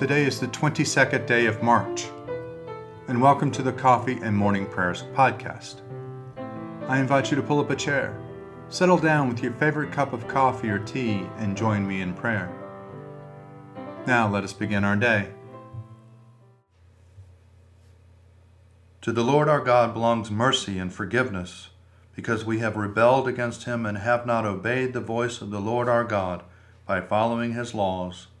Today is the 22nd day of March, and welcome to the Coffee and Morning Prayers podcast. I invite you to pull up a chair, settle down with your favorite cup of coffee or tea, and join me in prayer. Now let us begin our day. To the Lord our God belongs mercy and forgiveness, because we have rebelled against him and have not obeyed the voice of the Lord our God by following his laws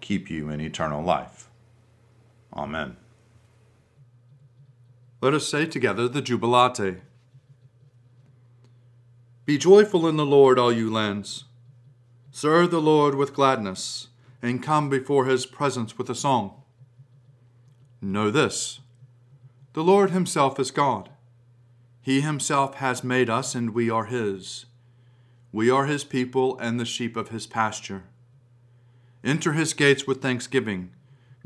keep you in eternal life. Amen. Let us say together the Jubilate. Be joyful in the Lord, all you lands. Serve the Lord with gladness, and come before his presence with a song. Know this the Lord himself is God. He himself has made us, and we are his. We are his people and the sheep of his pasture. Enter his gates with thanksgiving,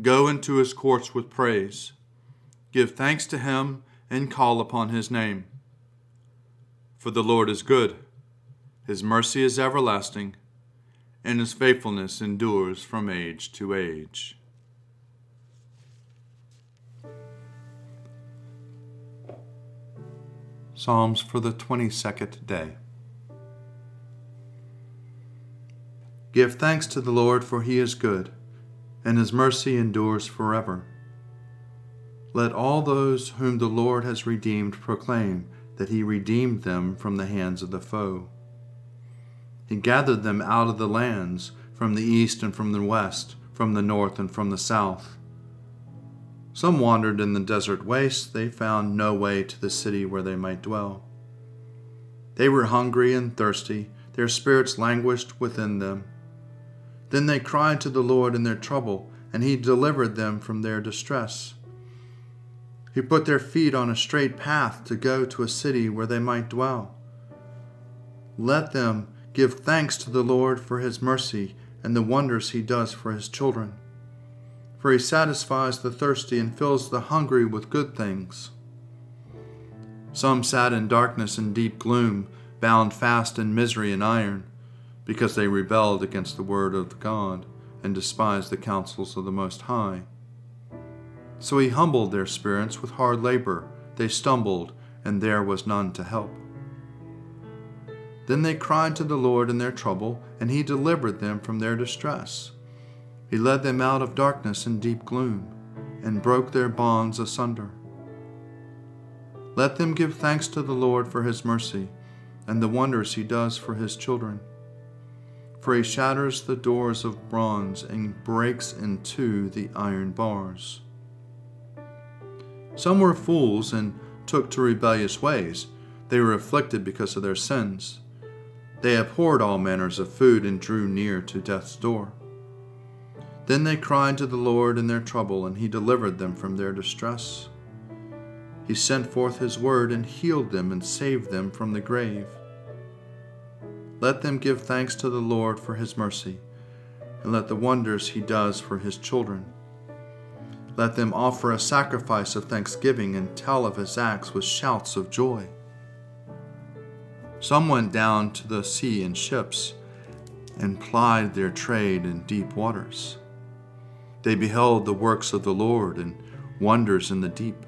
go into his courts with praise. Give thanks to him and call upon his name. For the Lord is good, his mercy is everlasting, and his faithfulness endures from age to age. Psalms for the 22nd day. Give thanks to the Lord, for he is good, and his mercy endures forever. Let all those whom the Lord has redeemed proclaim that he redeemed them from the hands of the foe. He gathered them out of the lands, from the east and from the west, from the north and from the south. Some wandered in the desert waste, they found no way to the city where they might dwell. They were hungry and thirsty, their spirits languished within them. Then they cried to the Lord in their trouble, and he delivered them from their distress. He put their feet on a straight path to go to a city where they might dwell. Let them give thanks to the Lord for his mercy and the wonders he does for his children. For he satisfies the thirsty and fills the hungry with good things. Some sat in darkness and deep gloom, bound fast in misery and iron because they rebelled against the word of God and despised the counsels of the Most High. So he humbled their spirits with hard labor. They stumbled, and there was none to help. Then they cried to the Lord in their trouble, and he delivered them from their distress. He led them out of darkness and deep gloom, and broke their bonds asunder. Let them give thanks to the Lord for his mercy, and the wonders he does for his children for he shatters the doors of bronze and breaks in two the iron bars. Some were fools and took to rebellious ways. They were afflicted because of their sins. They abhorred all manners of food and drew near to death's door. Then they cried to the Lord in their trouble, and he delivered them from their distress. He sent forth his word and healed them and saved them from the grave. Let them give thanks to the Lord for his mercy, and let the wonders he does for his children. Let them offer a sacrifice of thanksgiving and tell of his acts with shouts of joy. Some went down to the sea in ships and plied their trade in deep waters. They beheld the works of the Lord and wonders in the deep.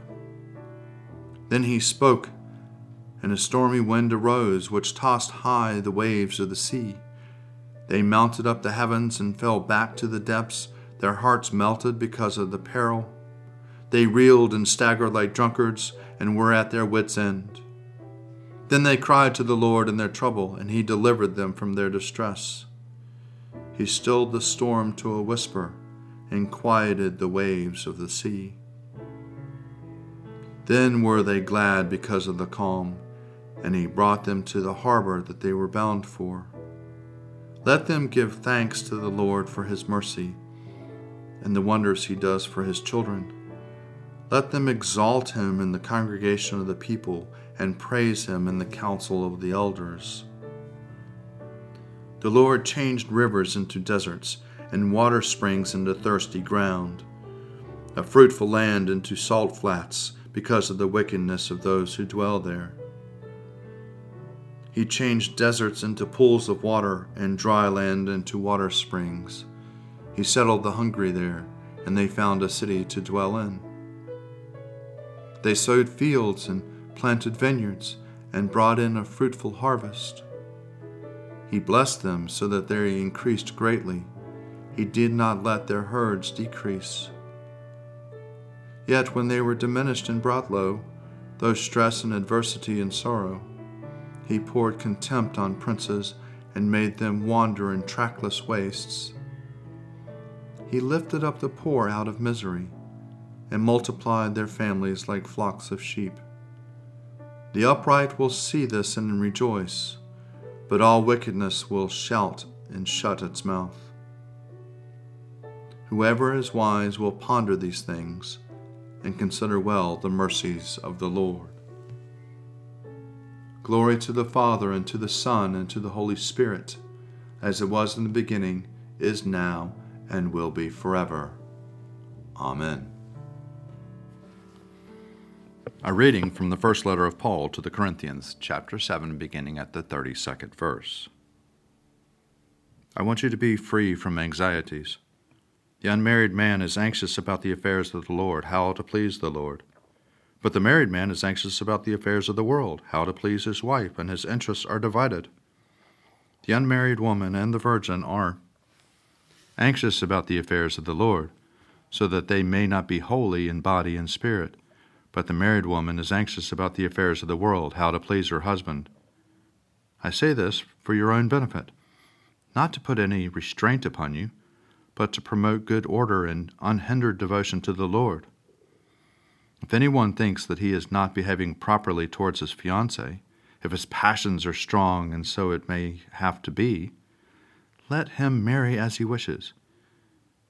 Then he spoke and a stormy wind arose, which tossed high the waves of the sea. They mounted up the heavens and fell back to the depths. their hearts melted because of the peril. They reeled and staggered like drunkards and were at their wits' end. Then they cried to the Lord in their trouble, and he delivered them from their distress. He stilled the storm to a whisper and quieted the waves of the sea. Then were they glad because of the calm, and he brought them to the harbor that they were bound for. Let them give thanks to the Lord for his mercy and the wonders he does for his children. Let them exalt him in the congregation of the people and praise him in the council of the elders. The Lord changed rivers into deserts and water springs into thirsty ground, a fruitful land into salt flats because of the wickedness of those who dwell there. He changed deserts into pools of water and dry land into water springs. He settled the hungry there, and they found a city to dwell in. They sowed fields and planted vineyards and brought in a fruitful harvest. He blessed them so that they increased greatly. He did not let their herds decrease. Yet when they were diminished and brought low, though stress and adversity and sorrow, he poured contempt on princes and made them wander in trackless wastes. He lifted up the poor out of misery and multiplied their families like flocks of sheep. The upright will see this and rejoice, but all wickedness will shout and shut its mouth. Whoever is wise will ponder these things and consider well the mercies of the Lord. Glory to the Father, and to the Son, and to the Holy Spirit, as it was in the beginning, is now, and will be forever. Amen. A reading from the first letter of Paul to the Corinthians, chapter 7, beginning at the 32nd verse. I want you to be free from anxieties. The unmarried man is anxious about the affairs of the Lord, how to please the Lord. But the married man is anxious about the affairs of the world, how to please his wife, and his interests are divided. The unmarried woman and the virgin are anxious about the affairs of the Lord, so that they may not be holy in body and spirit. But the married woman is anxious about the affairs of the world, how to please her husband. I say this for your own benefit, not to put any restraint upon you, but to promote good order and unhindered devotion to the Lord. If anyone thinks that he is not behaving properly towards his fiancée, if his passions are strong and so it may have to be, let him marry as he wishes.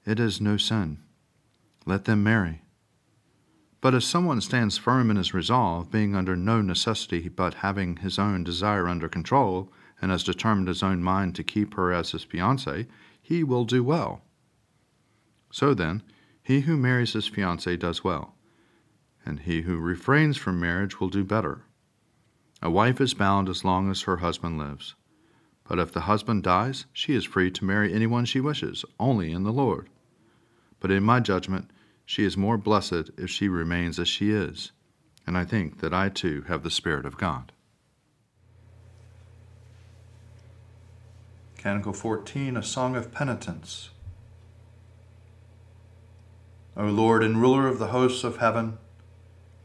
It is no sin. Let them marry. But if someone stands firm in his resolve, being under no necessity but having his own desire under control, and has determined his own mind to keep her as his fiancée, he will do well. So then, he who marries his fiancée does well, and he who refrains from marriage will do better. A wife is bound as long as her husband lives. But if the husband dies, she is free to marry anyone she wishes, only in the Lord. But in my judgment, she is more blessed if she remains as she is, and I think that I too have the Spirit of God. Canticle 14, a song of penitence. O Lord and ruler of the hosts of heaven,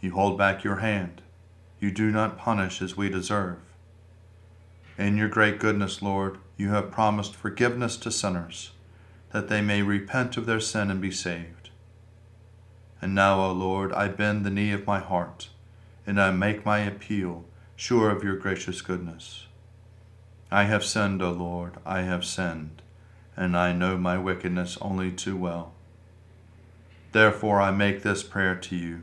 You hold back your hand. You do not punish as we deserve. In your great goodness, Lord, you have promised forgiveness to sinners, that they may repent of their sin and be saved. And now, O Lord, I bend the knee of my heart, and I make my appeal, sure of your gracious goodness. I have sinned, O Lord, I have sinned, and I know my wickedness only too well. Therefore I make this prayer to you.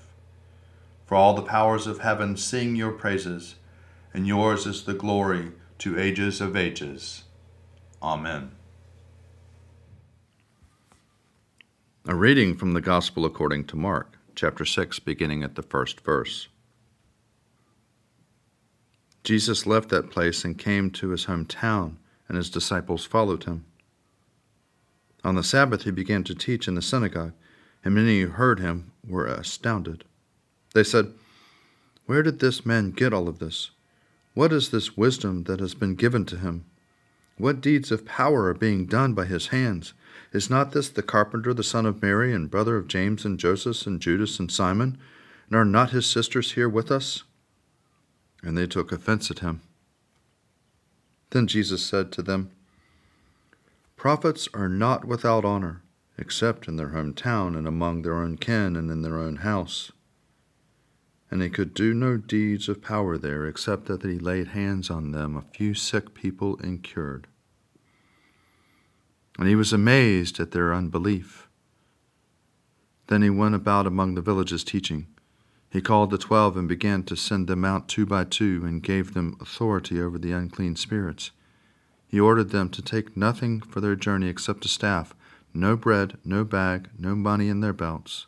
For all the powers of heaven sing your praises, and yours is the glory to ages of ages. Amen. A reading from the Gospel according to Mark, chapter 6, beginning at the first verse. Jesus left that place and came to his hometown, and his disciples followed him. On the Sabbath, he began to teach in the synagogue, and many who heard him were astounded. They said, Where did this man get all of this? What is this wisdom that has been given to him? What deeds of power are being done by his hands? Is not this the carpenter, the son of Mary, and brother of James and Joseph and Judas and Simon? And are not his sisters here with us? And they took offense at him. Then Jesus said to them, Prophets are not without honor, except in their hometown and among their own kin and in their own house and he could do no deeds of power there except that he laid hands on them, a few sick people, and cured. And he was amazed at their unbelief. Then he went about among the villages teaching. He called the twelve and began to send them out two by two and gave them authority over the unclean spirits. He ordered them to take nothing for their journey except a staff, no bread, no bag, no money in their belts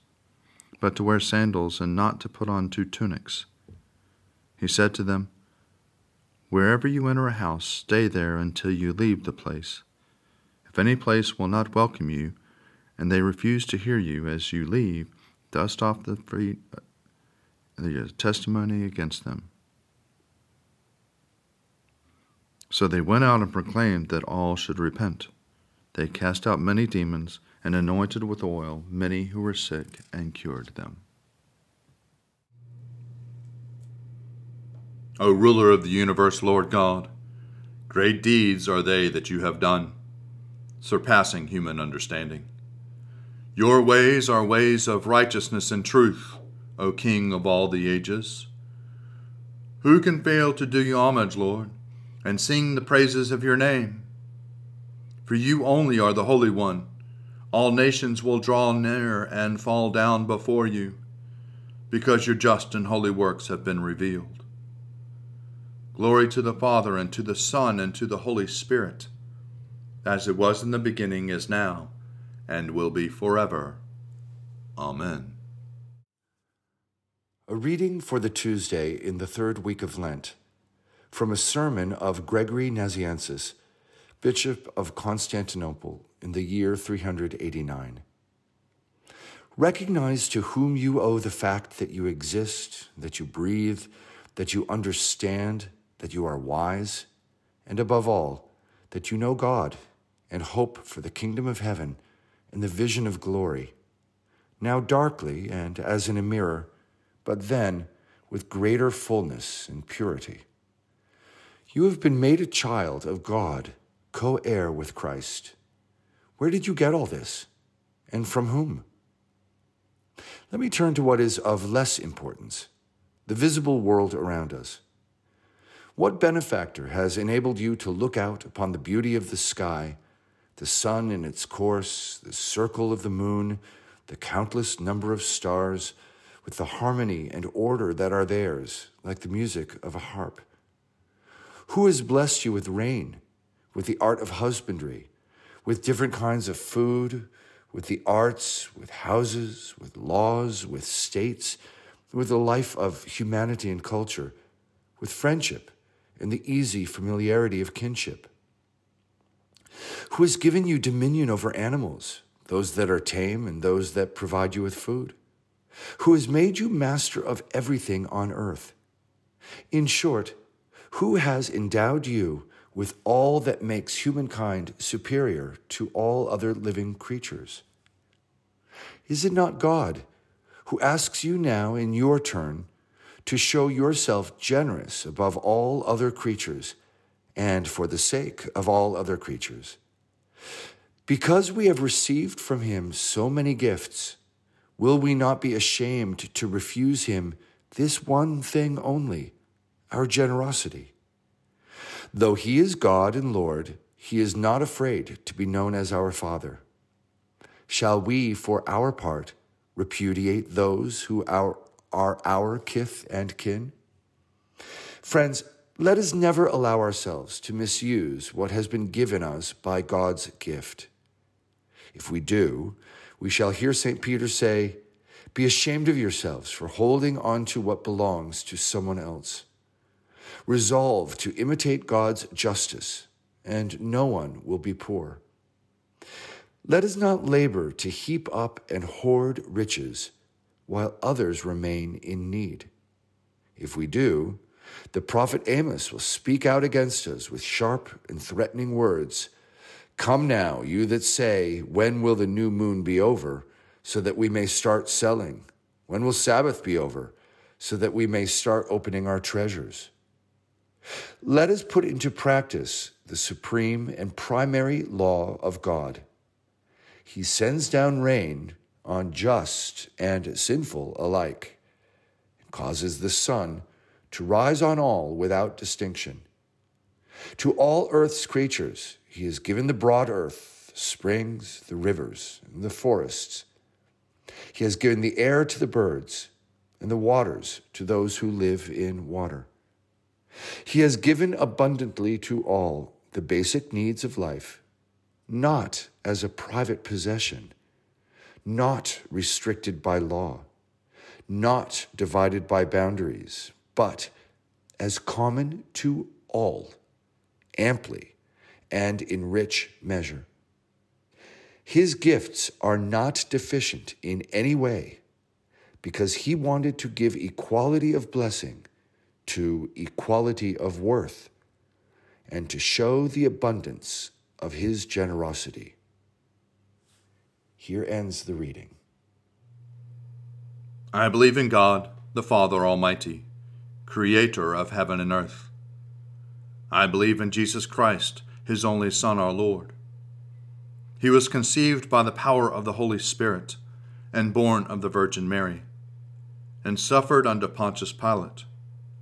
but to wear sandals and not to put on two tunics. He said to them, Wherever you enter a house, stay there until you leave the place. If any place will not welcome you, and they refuse to hear you as you leave, dust off the free, uh, the testimony against them. So they went out and proclaimed that all should repent. They cast out many demons and anointed with oil many who were sick and cured them. O ruler of the universe, Lord God, great deeds are they that you have done, surpassing human understanding. Your ways are ways of righteousness and truth, O King of all the ages. Who can fail to do you homage, Lord, and sing the praises of your name? For you only are the Holy One all nations will draw near and fall down before you, because your just and holy works have been revealed. Glory to the Father, and to the Son, and to the Holy Spirit, as it was in the beginning, is now, and will be forever. Amen. A reading for the Tuesday in the third week of Lent from a sermon of Gregory Nazianzus, Bishop of Constantinople in the year 389. Recognize to whom you owe the fact that you exist, that you breathe, that you understand, that you are wise, and above all, that you know God and hope for the kingdom of heaven and the vision of glory, now darkly and as in a mirror, but then with greater fullness and purity. You have been made a child of God, co heir with Christ. Where did you get all this? And from whom? Let me turn to what is of less importance the visible world around us. What benefactor has enabled you to look out upon the beauty of the sky, the sun in its course, the circle of the moon, the countless number of stars, with the harmony and order that are theirs, like the music of a harp? Who has blessed you with rain, with the art of husbandry? With different kinds of food, with the arts, with houses, with laws, with states, with the life of humanity and culture, with friendship and the easy familiarity of kinship. Who has given you dominion over animals, those that are tame and those that provide you with food? Who has made you master of everything on earth? In short, who has endowed you with all that makes humankind superior to all other living creatures? Is it not God who asks you now in your turn to show yourself generous above all other creatures and for the sake of all other creatures? Because we have received from him so many gifts, will we not be ashamed to refuse him this one thing only, our generosity? Though he is God and Lord, he is not afraid to be known as our Father. Shall we, for our part, repudiate those who are, our kith and kin? Friends, let us never allow ourselves to misuse what has been given us by God's gift. If we do, we shall hear St. Peter say, Be ashamed of yourselves for holding on to what belongs to someone else. Resolve to imitate God's justice, and no one will be poor. Let us not labor to heap up and hoard riches while others remain in need. If we do, the prophet Amos will speak out against us with sharp and threatening words. Come now, you that say, When will the new moon be over, so that we may start selling? When will Sabbath be over, so that we may start opening our treasures? Let us put into practice the supreme and primary law of God. He sends down rain on just and sinful alike, and causes the sun to rise on all without distinction. To all earth's creatures, he has given the broad earth, springs, the rivers, and the forests. He has given the air to the birds, and the waters to those who live in water. He has given abundantly to all the basic needs of life, not as a private possession, not restricted by law, not divided by boundaries, but as common to all, amply and in rich measure. His gifts are not deficient in any way because he wanted to give equality of blessing to equality of worth and to show the abundance of his generosity. Here ends the reading. I believe in God, the Father Almighty creator of heaven and earth. I believe in Jesus Christ, his only Son, our Lord. He was conceived by the power of the Holy Spirit and born of the Virgin Mary, and suffered under Pontius Pilate,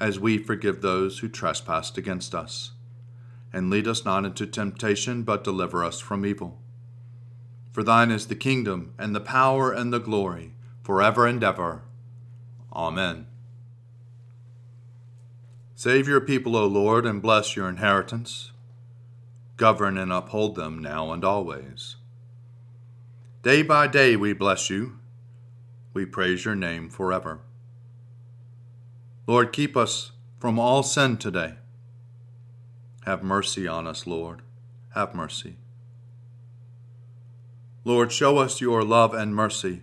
as we forgive those who trespass against us. And lead us not into temptation, but deliver us from evil. For thine is the kingdom, and the power, and the glory, forever and ever. Amen. Save your people, O Lord, and bless your inheritance. Govern and uphold them now and always. Day by day we bless you. We praise your name forever. Lord, keep us from all sin today. Have mercy on us, Lord. Have mercy. Lord, show us your love and mercy,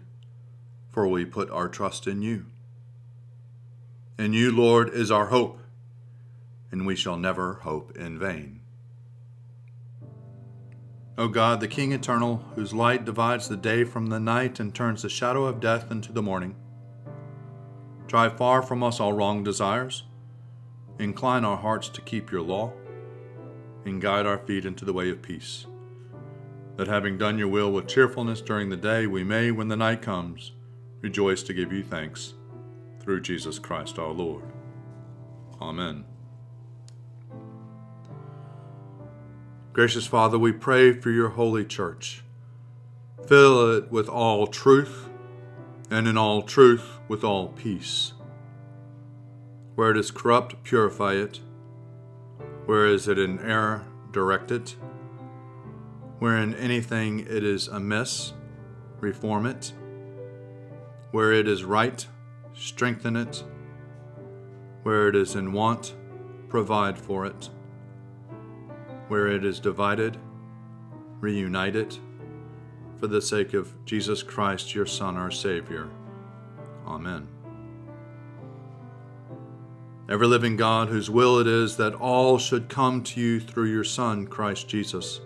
for we put our trust in you. In you, Lord, is our hope and we shall never hope in vain. O God, the King eternal, whose light divides the day from the night and turns the shadow of death into the morning, drive far from us all wrong desires, incline our hearts to keep your law, and guide our feet into the way of peace, that having done your will with cheerfulness during the day, we may, when the night comes, rejoice to give you thanks, through Jesus Christ our Lord. Amen. Gracious Father, we pray for your holy church, Fill it with all truth, and in all truth with all peace. Where it is corrupt, purify it. Where is it in error, direct it. Where in anything it is amiss, reform it. Where it is right, strengthen it. Where it is in want, provide for it. Where it is divided, reunite it for the sake of Jesus Christ, your Son, our Savior. Amen. Ever living God, whose will it is that all should come to you through your Son, Christ Jesus,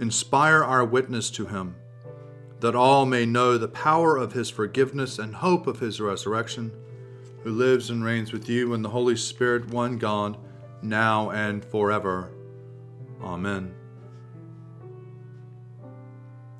inspire our witness to him, that all may know the power of his forgiveness and hope of his resurrection, who lives and reigns with you in the Holy Spirit, one God, now and forever. Amen.